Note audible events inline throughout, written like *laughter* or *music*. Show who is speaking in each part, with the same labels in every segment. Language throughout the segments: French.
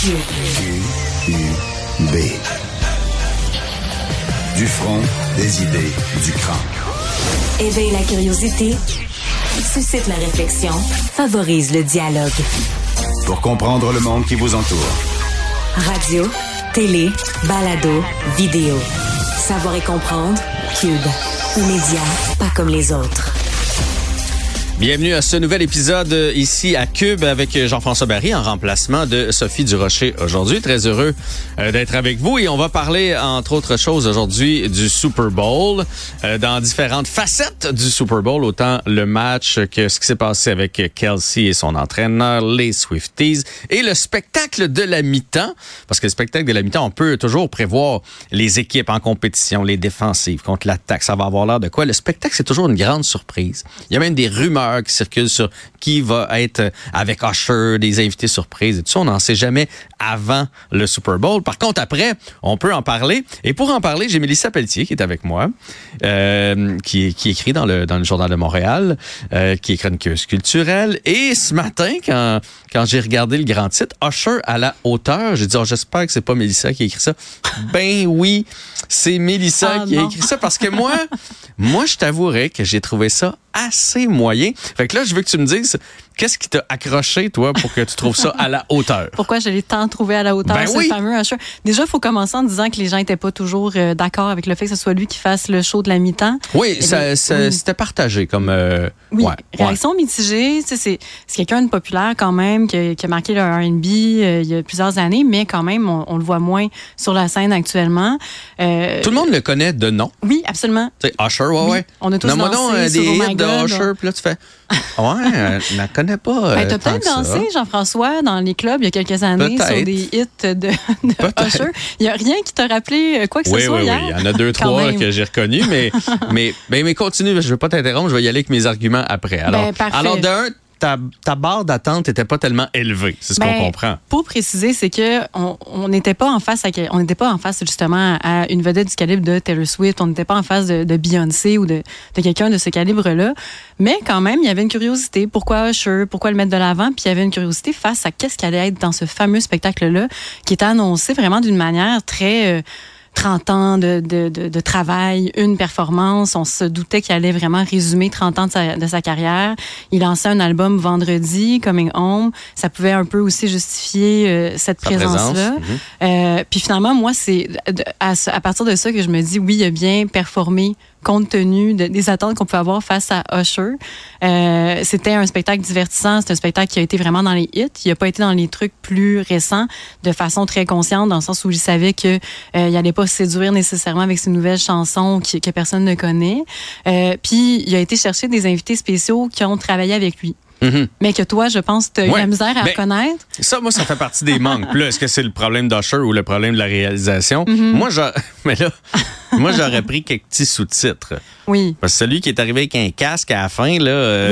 Speaker 1: Q-U-B. Du front, des idées, du crâne.
Speaker 2: Éveille la curiosité, suscite la réflexion, favorise le dialogue.
Speaker 1: Pour comprendre le monde qui vous entoure.
Speaker 2: Radio, télé, balado, vidéo. Savoir et comprendre, Cube. Média pas comme les autres.
Speaker 3: Bienvenue à ce nouvel épisode euh, ici à Cube avec Jean-François Barry en remplacement de Sophie Durocher aujourd'hui. Très heureux euh, d'être avec vous et on va parler entre autres choses aujourd'hui du Super Bowl euh, dans différentes facettes du Super Bowl, autant le match que ce qui s'est passé avec Kelsey et son entraîneur, les Swifties et le spectacle de la mi-temps parce que le spectacle de la mi-temps, on peut toujours prévoir les équipes en compétition, les défensives contre l'attaque, ça va avoir l'air de quoi. Le spectacle, c'est toujours une grande surprise. Il y a même des rumeurs qui circulent sur qui va être avec Usher, des invités surprises et tout ça. On n'en sait jamais avant le Super Bowl. Par contre, après, on peut en parler. Et pour en parler, j'ai Mélissa Pelletier qui est avec moi, euh, qui, qui écrit dans le, dans le Journal de Montréal, euh, qui est chroniqueuse culturelle. Et ce matin, quand, quand j'ai regardé le grand titre, Usher à la hauteur, j'ai dit, oh, j'espère que c'est pas Mélissa qui a écrit ça. ben oui, c'est Mélissa
Speaker 4: Ah
Speaker 3: qui a écrit ça parce que moi, *laughs* moi, je t'avouerais que j'ai trouvé ça assez moyen. Fait que là, je veux que tu me dises, qu'est-ce qui t'a accroché, toi, pour que tu trouves ça à la hauteur?
Speaker 4: Pourquoi je l'ai tant trouvé à la hauteur,
Speaker 3: Ben
Speaker 4: ce
Speaker 3: oui.
Speaker 4: fameux Usher. Déjà, il faut commencer en disant que les gens n'étaient pas toujours euh, d'accord avec le fait que ce soit lui qui fasse le show de la mi-temps.
Speaker 3: Oui,
Speaker 4: Eh
Speaker 3: ça, ça- c'était partagé comme... euh,
Speaker 4: Oui,
Speaker 3: ouais, ouais.
Speaker 4: réaction mitigée. C'est quelqu'un de populaire quand même, qui, a- qui a marqué le R&B euh, il y a plusieurs années, mais quand même, on, on le voit moins sur la scène actuellement.
Speaker 3: Tout le monde le connaît de nom.
Speaker 4: Oui, absolument.
Speaker 3: Usher, ouais,
Speaker 4: Oui,
Speaker 3: ouais.
Speaker 4: on a tous
Speaker 3: euh,
Speaker 4: sur
Speaker 3: des
Speaker 4: Oh
Speaker 3: hits de
Speaker 4: God.
Speaker 3: Usher, puis là, tu fais... *laughs* Ouais, connais pas.
Speaker 4: Ben,
Speaker 3: euh,
Speaker 4: t'as peut-être dansé, Jean-François, dans les clubs il y a quelques années sur des hits de, de. Usher. Il n'y a rien qui t'a rappelé euh, quoi que
Speaker 3: Oui,
Speaker 4: ce soit
Speaker 3: oui, oui.
Speaker 4: hier?
Speaker 3: Il y en a deux, trois
Speaker 4: même.
Speaker 3: que j'ai reconnus, mais, mais, mais, mais continue, je veux pas t'interrompre, je vais y aller avec mes arguments après. Alors,
Speaker 4: Ben,
Speaker 3: alors d'un, ta, ta barre d'attente n'était pas tellement élevée, c'est ce qu'on
Speaker 4: Ben,
Speaker 3: comprend.
Speaker 4: Pour préciser, c'est que on n'était pas en face à on n'était pas en face justement à une vedette du calibre de Taylor Swift, on n'était pas en face de, de Beyoncé ou de, de quelqu'un de ce calibre-là, mais quand même, il y avait une curiosité. Pourquoi Usher Pourquoi le mettre de l'avant? Puis il y avait une curiosité face à qu'est-ce qui allait être dans ce fameux spectacle-là, qui était annoncé vraiment d'une manière très euh, 30 ans de, de, de, de travail, une performance. On se doutait qu'il allait vraiment résumer 30 ans de sa, de sa carrière. Il lançait un album vendredi, Coming Home. Ça pouvait un peu aussi justifier euh, cette
Speaker 3: présence,
Speaker 4: présence-là.
Speaker 3: mhm.
Speaker 4: Euh, puis finalement, moi, c'est à, à partir de ça que je me dis, oui, il a bien performé compte tenu de- des attentes qu'on peut avoir face à Usher. Euh, c'était un spectacle divertissant, c'est un spectacle qui a été vraiment dans les hits. Il n'a pas été dans les trucs plus récents de façon très consciente, dans le sens où il savait que euh, il allait pas séduire nécessairement avec ses nouvelles chansons que personne ne connaît. Euh, puis il a été chercher des invités spéciaux qui ont travaillé avec lui.
Speaker 3: Mhm.
Speaker 4: Mais que toi, je pense, tu as eu la misère à
Speaker 3: Mais-
Speaker 4: reconnaître.
Speaker 3: Ça, moi, ça fait partie des manques. Là, est-ce que c'est le problème d'Usher ou le problème de la réalisation?
Speaker 4: Mhm.
Speaker 3: Moi, j'a- *laughs* mais là, *laughs* moi, j'aurais pris quelques petits sous-titres.
Speaker 4: Oui.
Speaker 3: Parce que celui qui est arrivé avec un casque à la fin, là. euh,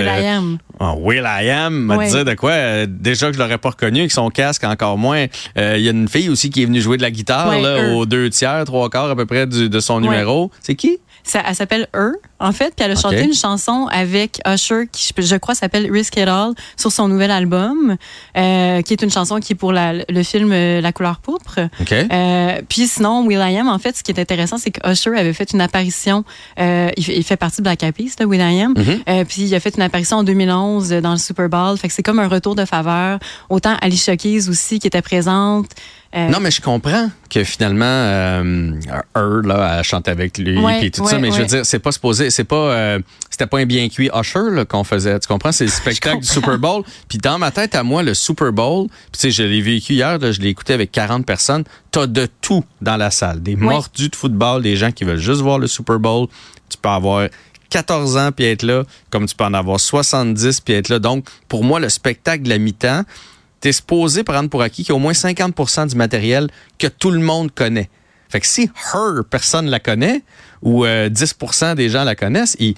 Speaker 3: Will I Am, m'a
Speaker 4: Ouais.
Speaker 3: dit de quoi? euh, déjà que je l'aurais pas reconnu avec son casque, encore moins. Euh, Il y a une fille aussi qui est venue jouer de la guitare
Speaker 4: Ouais,
Speaker 3: là, aux deux tiers, trois quarts à peu près du- de son numéro. C'est qui?
Speaker 4: Ça, elle s'appelle Her, en fait, puis elle a chanté une chanson avec Usher qui, je, je crois, s'appelle Risk It All sur son nouvel album, euh, qui est une chanson qui est pour la- le film euh, La couleur pourpre.
Speaker 3: OK.
Speaker 4: Euh, puis sinon, Will.i.am, en fait, ce qui est intéressant, c'est que Usher avait fait une apparition. euh, il, fait, il fait partie de Black Eyed Peas, Will.i.am.
Speaker 3: Mhm.
Speaker 4: Euh, puis il a fait une apparition en 2011 dans le Super Bowl. Fait que c'est comme un retour de faveur. Autant Alicia Keys aussi qui était présente. Euh,
Speaker 3: Non, mais je comprends que finalement, euh, Her, là, elle chante avec lui puis tout
Speaker 4: ouais,
Speaker 3: ça, mais je veux dire, c'est pas supposé, c'est pas, euh, c'était pas un bien cuit Usher qu'on faisait. Tu comprends? C'est le *laughs* spectacle du Super Bowl. Puis dans ma tête, à moi, le Super Bowl, puis tu sais, je l'ai vécu hier, là, je l'ai écouté avec 40 personnes. T'as de tout dans la salle. Des mordus de football, des gens qui veulent juste voir le Super Bowl. Tu peux avoir 14 ans puis être là, comme tu peux en avoir 70 puis être là. Donc, pour moi, le spectacle de la mi-temps, t'es supposé prendre pour acquis qu'il y a au moins 50% du matériel que tout le monde connaît. Fait que si Her, personne la connaît, ou euh, 10% des gens la connaissent, il-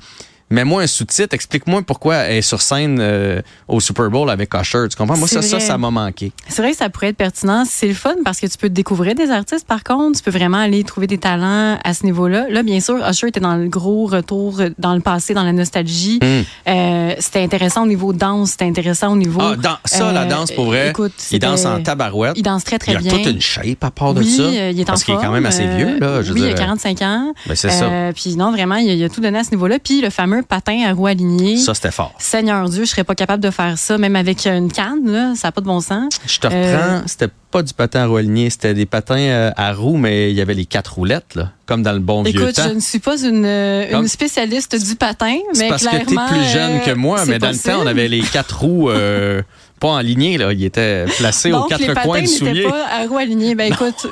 Speaker 3: Mets-moi un sous-titre, explique-moi pourquoi elle est sur scène euh, au Super Bowl avec Usher. Tu comprends? Moi, ça, ça, ça m'a manqué.
Speaker 4: C'est vrai que ça pourrait être pertinent. C'est le fun parce que tu peux découvrir des artistes, par contre. Tu peux vraiment aller trouver des talents à ce niveau-là. Là, bien sûr, Usher était dans le gros retour euh, dans le passé, dans la nostalgie.
Speaker 3: Mm.
Speaker 4: Euh, c'était intéressant au niveau danse, c'était intéressant au niveau...
Speaker 3: Ah, dans, ça, la danse, pour vrai,
Speaker 4: écoute,
Speaker 3: il danse en tabarouette.
Speaker 4: Il danse très, très
Speaker 3: il a
Speaker 4: bien.
Speaker 3: toute une shape à part de
Speaker 4: oui,
Speaker 3: ça.
Speaker 4: il est en
Speaker 3: parce qu'il est quand même assez vieux, là. Je
Speaker 4: oui, il a 45 ans.
Speaker 3: ben, c'est ça.
Speaker 4: Puis non, vraiment, il a, il a tout donné à ce niveau-là. Puis le fameux patin à roue alignée.
Speaker 3: Ça, c'était fort.
Speaker 4: Seigneur Dieu, je serais pas capable de faire ça, même avec une canne, là, ça n'a pas de bon sens.
Speaker 3: Je te reprends,
Speaker 4: Euh,
Speaker 3: c'était pas du patin à roue alignée, c'était des patins euh, à roues, mais il y avait les quatre roulettes, là, comme dans le bon vieux
Speaker 4: Écoute,
Speaker 3: temps.
Speaker 4: je ne suis pas une, euh, une spécialiste du patin,
Speaker 3: C'est
Speaker 4: mais
Speaker 3: parce que t'es
Speaker 4: clairement,
Speaker 3: plus jeune que moi, mais dans le temps, on avait les quatre roues euh, *laughs* pas en lignée, là. Ils étaient placés aux quatre
Speaker 4: les
Speaker 3: coins du soulier.
Speaker 4: pas à roue alignée. Ben, écoute,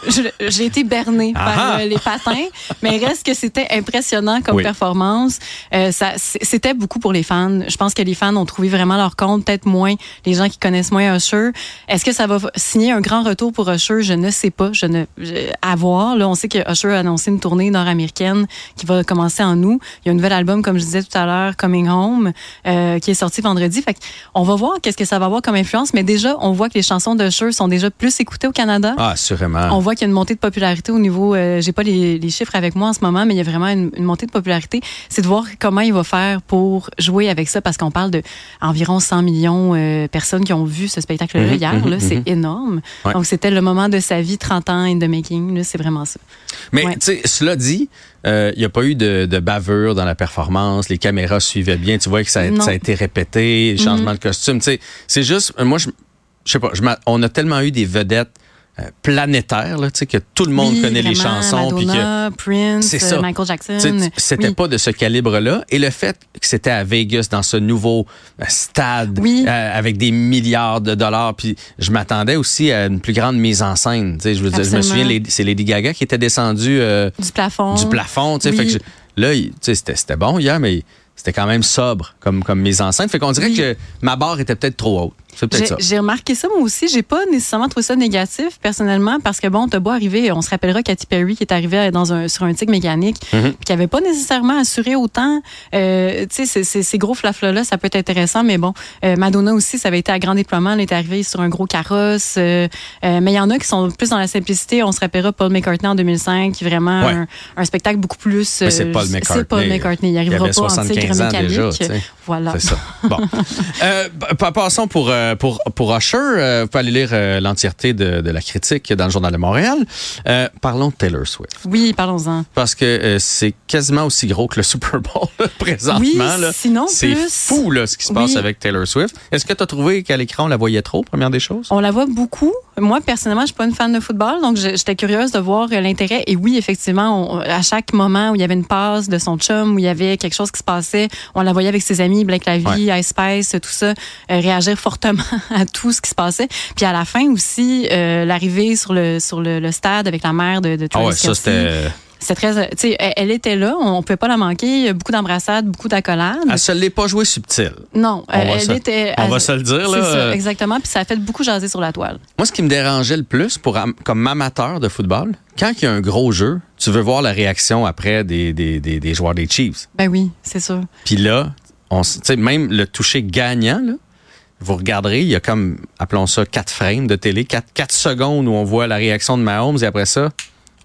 Speaker 4: j'ai été bernée
Speaker 3: Ah
Speaker 4: par
Speaker 3: ah.
Speaker 4: euh, les patins, mais reste que c'était impressionnant comme
Speaker 3: Oui.
Speaker 4: performance. Euh, ça, c'était beaucoup pour les fans. Je pense que les fans ont trouvé vraiment leur compte, peut-être moins les gens qui connaissent moins Usher. Est-ce que ça va signer un grand retour pour Usher? Je ne sais pas. Je ne, je- à voir. Là, on sait que Usher a annoncé une tournée nord-américaine qui va commencer en août. Il y a un nouvel album, comme je disais tout à l'heure, Coming Home, euh, qui est sorti vendredi. Fait on va voir qu'est-ce que ça va avoir comme influence. Mais déjà, on voit que les chansons d'Usher sont déjà plus écoutées au Canada.
Speaker 3: Ah, assurément.
Speaker 4: On voit qu'il y a une montée de popularité au niveau. Euh, J'ai pas les, les chiffres avec moi en ce moment, mais il y a vraiment une, une montée de popularité. C'est de voir comment il va faire pour jouer avec ça, parce qu'on parle de environ 100 millions de personnes qui ont vu ce spectacle-là
Speaker 3: Mhm,
Speaker 4: hier.
Speaker 3: mhm,
Speaker 4: c'est
Speaker 3: mhm.
Speaker 4: énorme.
Speaker 3: Ouais.
Speaker 4: Donc c'était le moment de sa vie, 30 ans in the making. C'est vraiment ça.
Speaker 3: Mais
Speaker 4: Ouais.
Speaker 3: tu sais, cela dit, euh, il n'y a pas eu de, de bavure dans la performance. Les caméras suivaient bien. Tu vois que ça a,
Speaker 4: Non.
Speaker 3: ça a été répété, les changements de costume. C'est juste, euh, moi, je, je sais pas, je on a tellement eu des vedettes euh, planétaires, là, tu sais, que tout le monde
Speaker 4: Oui,
Speaker 3: connaît les chansons. puis que,
Speaker 4: Madonna, Prince,
Speaker 3: C'est ça.
Speaker 4: euh, Michael Jackson.
Speaker 3: C'était
Speaker 4: Oui.
Speaker 3: pas de ce calibre-là. Et le fait que c'était à Vegas, dans ce nouveau euh, stade,
Speaker 4: Oui.
Speaker 3: euh, avec des milliards de dollars, puis je m'attendais aussi à une plus grande mise en scène. Tu sais, je, veux dire, je me souviens, c'est Lady Gaga qui était descendue euh,
Speaker 4: Du plafond.
Speaker 3: du plafond. Tu sais,
Speaker 4: Oui.
Speaker 3: fait que je- là, il- tu sais, c'était bon hier, mais c'était quand même sobre comme, comme mise en scène. Fait qu'on dirait que ma barre était peut-être trop haute.
Speaker 4: J'ai- remarqué ça moi aussi. J'ai pas nécessairement trouvé ça négatif personnellement parce que bon, t'as beau arriver, on se rappellera Katy Perry qui est arrivée dans un sur un tic mécanique puis qui avait pas nécessairement assuré autant. Euh, tu sais, ces- gros flaflas là, ça peut être intéressant, mais bon, euh, Madonna aussi, ça avait été à grand déploiement. Elle est arrivée sur un gros carrosse. euh, mais il y en a qui sont plus dans la simplicité. On se rappellera Paul McCartney en 2005, qui vraiment
Speaker 3: Ouais.
Speaker 4: un, un spectacle beaucoup plus.
Speaker 3: Mais c'est Paul
Speaker 4: C'est Paul
Speaker 3: McCartney.
Speaker 4: McCartney. Il
Speaker 3: Il
Speaker 4: arrivera
Speaker 3: avait
Speaker 4: pas en
Speaker 3: 75
Speaker 4: tigre
Speaker 3: ans
Speaker 4: mécanique.
Speaker 3: déjà.
Speaker 4: Voilà.
Speaker 3: C'est ça. Bon. *laughs* Pa- passons pour, euh, pour, pour Usher. Euh, vous pouvez aller lire euh, l'entièreté de, de la critique dans le Journal de Montréal. Euh, parlons de Taylor Swift.
Speaker 4: Oui, parlons-en.
Speaker 3: Parce que c'est quasiment aussi gros que le Super Bowl là, *laughs* présentement.
Speaker 4: Oui,
Speaker 3: là.
Speaker 4: sinon
Speaker 3: c'est
Speaker 4: plus.
Speaker 3: fou là, ce qui se
Speaker 4: Oui.
Speaker 3: passe avec Taylor Swift. Est-ce que tu as trouvé qu'à l'écran, on la voyait trop, première des choses?
Speaker 4: On la voit beaucoup. Moi, personnellement, je suis pas une fan de football, donc j'étais curieuse de voir l'intérêt. Et oui, effectivement, on- à chaque moment où il y avait une passe de son chum, où il y avait quelque chose qui se passait, on la voyait avec ses amis, Blake Lively, Ice Spice, tout ça, réagir fortement à tout ce qui se passait. Puis à la fin aussi, euh, l'arrivée sur le sur le, le stade avec la mère de, de
Speaker 3: Ah
Speaker 4: Travis
Speaker 3: ouais, ça
Speaker 4: Kelce.
Speaker 3: c'était.
Speaker 4: C'est très, tu sais, elle, elle était là, on peut pas la manquer. Beaucoup d'embrassades, beaucoup d'accolades.
Speaker 3: Elle se l'est pas joué subtil.
Speaker 4: Non,
Speaker 3: On
Speaker 4: elle,
Speaker 3: se-
Speaker 4: était.
Speaker 3: on
Speaker 4: elle-
Speaker 3: va se le dire, là,
Speaker 4: ça, exactement. Puis ça a fait beaucoup jaser sur la toile.
Speaker 3: Moi, ce qui me dérangeait le plus, pour comme amateur de football, quand il y a un gros jeu, tu veux voir la réaction après des, des, des, des joueurs des Chiefs.
Speaker 4: Ben oui, c'est sûr.
Speaker 3: Puis là, on, s- tu sais, même le toucher gagnant, là, vous regarderez, il y a comme, appelons ça, quatre frames de télé, quatre, quatre secondes où on voit la réaction de Mahomes et après ça,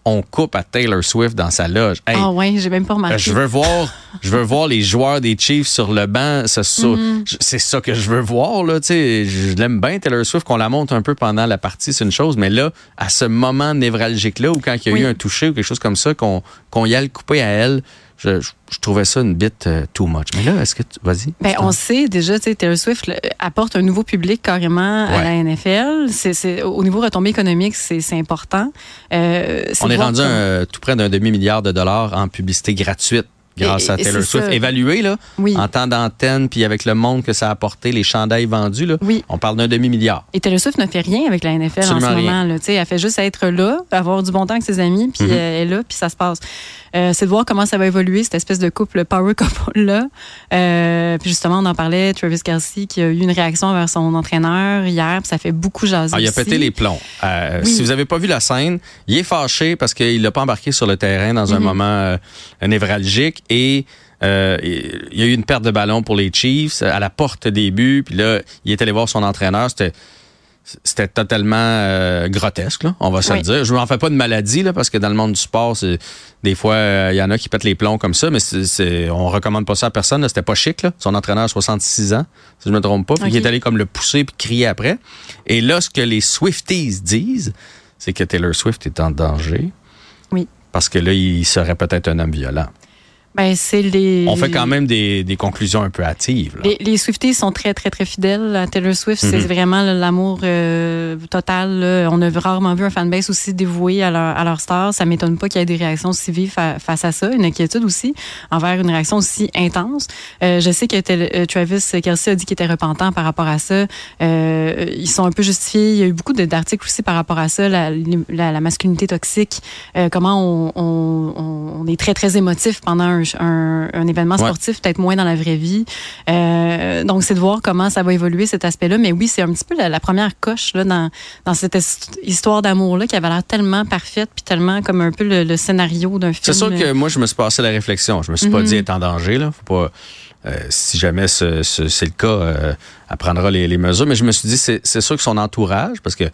Speaker 3: on coupe à Taylor Swift dans sa loge. Hey,
Speaker 4: Ah ouais, j'ai même pas remarqué.
Speaker 3: je veux voir, je veux voir les joueurs des Chiefs sur le banc. je- C'est ça que je veux voir là. Tu sais, je l'aime bien Taylor Swift qu'on la monte un peu pendant la partie, c'est une chose, mais là, à ce moment névralgique là, où quand il y a
Speaker 4: Oui.
Speaker 3: eu un toucher ou quelque chose comme ça, qu'on qu'on y a le coupé à elle, je, je- je trouvais ça une bite euh, too much. Mais là, est-ce que tu, vas-y.
Speaker 4: Ben, on sait déjà, tu sais, Taylor Swift le- apporte un nouveau public carrément à la NFL. C'est, au niveau retombée économique, c'est, important. Euh,
Speaker 3: On est rendu un- tout près d'un demi milliard de dollars en publicité gratuite grâce
Speaker 4: Et-
Speaker 3: à Taylor Swift.
Speaker 4: ça.
Speaker 3: Évalué là,
Speaker 4: Oui.
Speaker 3: en temps d'antenne, puis avec le monde que ça a apporté, les chandails vendus là,
Speaker 4: Oui.
Speaker 3: on parle d'un demi milliard.
Speaker 4: Et Taylor Swift ne fait rien avec la NFL
Speaker 3: Absolument
Speaker 4: en ce
Speaker 3: rien.
Speaker 4: moment. Là, Tu sais, elle fait juste être là, avoir du bon temps avec ses amis, puis
Speaker 3: Mhm.
Speaker 4: elle est là, puis ça se passe. Euh, c'est de voir comment ça va évoluer, cette espèce de couple power couple-là. Euh, puis justement, on en parlait, Travis Kelsey qui a eu une réaction envers son entraîneur hier, puis ça fait beaucoup jaser
Speaker 3: Ah, il a pété les plombs. Euh,
Speaker 4: Oui.
Speaker 3: Si vous n'avez pas vu la scène, il est fâché parce qu'il l'a pas embarqué sur le terrain dans un
Speaker 4: Mhm.
Speaker 3: moment névralgique et Euh, il y a eu une perte de ballon pour les Chiefs à la porte des buts. Puis là, il est allé voir son entraîneur. C'était c'était totalement euh, grotesque, là, on va se le dire. Je m'en fais pas de maladie, là, parce que dans le monde du sport, des fois, euh, il y en a qui pètent les plombs comme ça, mais c'est, on recommande pas ça à personne. C'était pas chic. Là. Son entraîneur a 66 ans, si je me trompe pas. Puis il est allé comme le pousser puis crier après. Et là, ce que les Swifties disent, c'est que Taylor Swift est en danger.
Speaker 4: Oui.
Speaker 3: Parce que là, il serait peut-être un homme violent.
Speaker 4: Ben, c'est les.
Speaker 3: On fait quand même des, des conclusions un peu hâtives.
Speaker 4: Les, les, Swifties sont très, très, très fidèles à Taylor Swift. C'est mhm. vraiment l'amour euh, total. On a rarement vu un fanbase aussi dévoué à leur, à leur star. Ça m'étonne pas qu'il y ait des réactions aussi vives face à ça. Une inquiétude aussi envers une réaction aussi intense. Euh, je sais que euh, Travis Kelsey a dit qu'il était repentant par rapport à ça. Ils sont un peu justifiés. Il y a eu beaucoup d'articles aussi par rapport à ça, la, la, la masculinité toxique, comment on, on, on, est très, très émotif pendant un un, événement sportif, peut-être moins dans la vraie vie. Euh, donc, c'est de voir comment ça va évoluer cet aspect-là. Mais oui, c'est un petit peu la, première coche là, dans, dans cette histoire d'amour-là qui avait l'air tellement parfaite, puis tellement comme un peu le, scénario d'un film.
Speaker 3: C'est sûr que moi, je me suis passé la réflexion. Je me suis pas mhm. dit être en danger. Là. Faut pas, euh, si jamais c'est le cas, euh, elle prendra les, les, mesures. Mais je me suis dit, c'est sûr que son entourage, parce que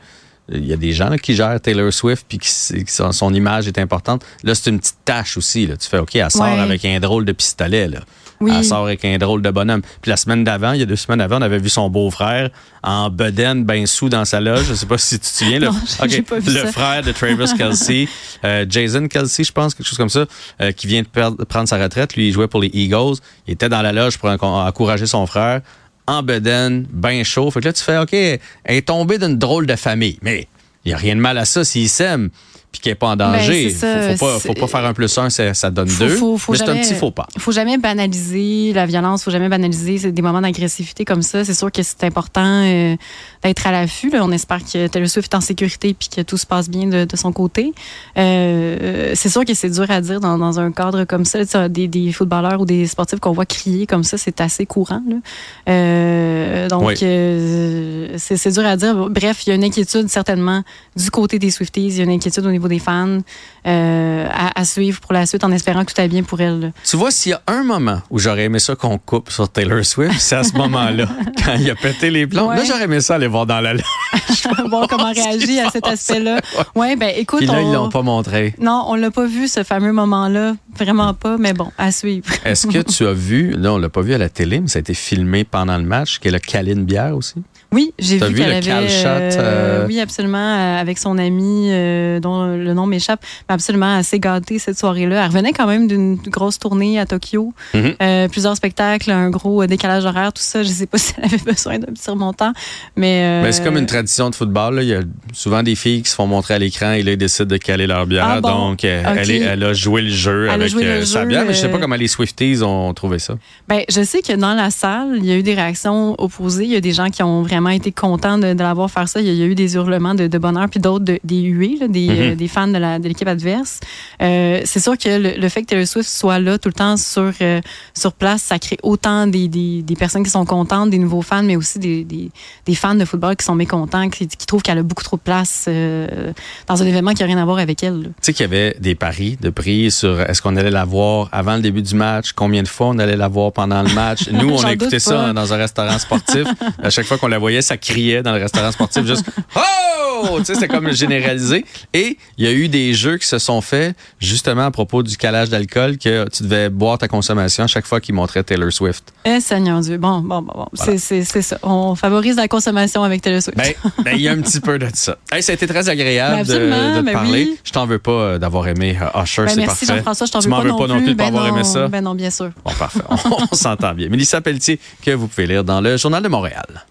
Speaker 3: il y a des gens qui gèrent Taylor Swift puis qui, son, image est importante. Là, c'est une petite tâche aussi. Là. Tu fais OK, elle sort avec un drôle de pistolet. Là. Elle sort avec un drôle de bonhomme. Puis la semaine d'avant, il y a deux semaines avant, on avait vu son beau-frère en bedaine, ben sous dans sa loge. Je sais pas si tu te souviens. Là. *laughs* le frère de Travis *laughs* Kelsey, euh, Jason Kelsey, je pense, quelque chose comme ça, euh, qui vient de prendre sa retraite. Lui, il jouait pour les Eagles. Il était dans la loge pour encourager son frère en bedaine, bien chaud. Fait que là, tu fais, OK, elle est tombée d'une drôle de famille. Mais il n'y a rien de mal à ça s'ils s'aiment puis qui n'est pas en ben, danger. Il faut, pas, faut pas faire un plus un, ça, donne deux. mais c'est un petit faux pas.
Speaker 4: Il faut jamais banaliser la violence, il faut jamais banaliser des moments d'agressivité comme ça. C'est sûr que c'est important euh, d'être à l'affût. On espère que Taylor Swift est en sécurité puis que tout se passe bien de, son côté. Euh, c'est sûr que c'est dur à dire dans, un cadre comme ça. des, footballeurs ou des sportifs qu'on voit crier comme ça, c'est assez courant. Euh, donc, c'est dur à dire. Bref, il y a une inquiétude certainement du côté des Swifties. Il y a une inquiétude au niveau des fans euh, à, suivre pour la suite en espérant que tout aille bien pour elle.
Speaker 3: Tu vois, s'il y a un moment où j'aurais aimé ça qu'on coupe sur Taylor Swift, c'est à ce moment-là, *laughs* quand il a pété les plombs. Là, j'aurais aimé ça aller voir dans la *laughs*
Speaker 4: voir comment *laughs* réagir à cet aspect-là. Ouais, ben écoute.
Speaker 3: Puis là, ils l'ont pas montré.
Speaker 4: Non, on l'a pas vu, ce fameux moment-là. Vraiment pas, mais bon, à suivre.
Speaker 3: Est-ce que tu as vu, là, on l'a pas vu à la télé, mais ça a été filmé pendant le match, qu'elle a Caline Bière aussi?
Speaker 4: Oui, j'ai vu, qu'elle avait.
Speaker 3: Euh,
Speaker 4: euh, oui, absolument, euh, avec son ami dont le nom m'échappe, mais absolument assez gâtée cette soirée-là. Elle revenait quand même d'une grosse tournée à Tokyo, mhm. plusieurs spectacles, un gros décalage horaire, tout ça. Je sais pas *laughs* si elle avait besoin d'un petit remontant, mais.
Speaker 3: mais c'est comme une tradition de football. Il y a souvent des filles qui se font montrer à l'écran et là ils décident de caler leur bière. Ah donc elle, elle, a joué le jeu avec sa bière, mais je sais pas comment les Swifties ont trouvé ça.
Speaker 4: Ben, je sais que dans la salle, il y a eu des réactions opposées. Il y a des gens qui ont vraiment été content de, de l'avoir faire ça. Il y, a, eu des hurlements de, bonheur, puis d'autres des huées, des, mm-hmm. euh, des, fans de l'équipe adverse. Euh, c'est sûr que le, fait que Taylor Swift soit là tout le temps sur, euh, sur place, ça crée autant des, des, des, personnes qui sont contentes, des nouveaux fans, mais aussi des, fans de football qui sont mécontents, qui, qui trouvent qu'elle a beaucoup trop de place dans un événement qui n'a rien à voir avec elle. Tu
Speaker 3: sais qu'il y avait des paris de prix sur est-ce qu'on allait la voir avant le début du match, combien de fois on allait la voir pendant le match? *laughs* Nous, on a écouté ça dans un restaurant sportif. À chaque fois qu'on la voyait, ça criait dans le restaurant sportif juste *laughs* Oh! Tu sais, c'était comme généralisé. Et il y a eu des jeux qui se sont faits justement à propos du calage d'alcool que tu devais boire ta consommation à chaque fois qu'ils montraient Taylor Swift.
Speaker 4: Eh, Seigneur Dieu. Bon, bon, bon. bon. C'est ça. On favorise la consommation avec Taylor Swift.
Speaker 3: Ben, *laughs* ben, il y a un petit peu de ça. Hey, ça a été très agréable ben, de, te ben parler. Je t'en veux pas euh, d'avoir aimé uh, Usher, c'est parfait.
Speaker 4: Merci Jean-François, je t'en veux, pas, veux pas non plus. de pas avoir aimé ça? Ben non, bien sûr.
Speaker 3: Bon, parfait. on s'entend bien. Mélissa Pelletier, que vous pouvez lire dans le Journal de Montréal.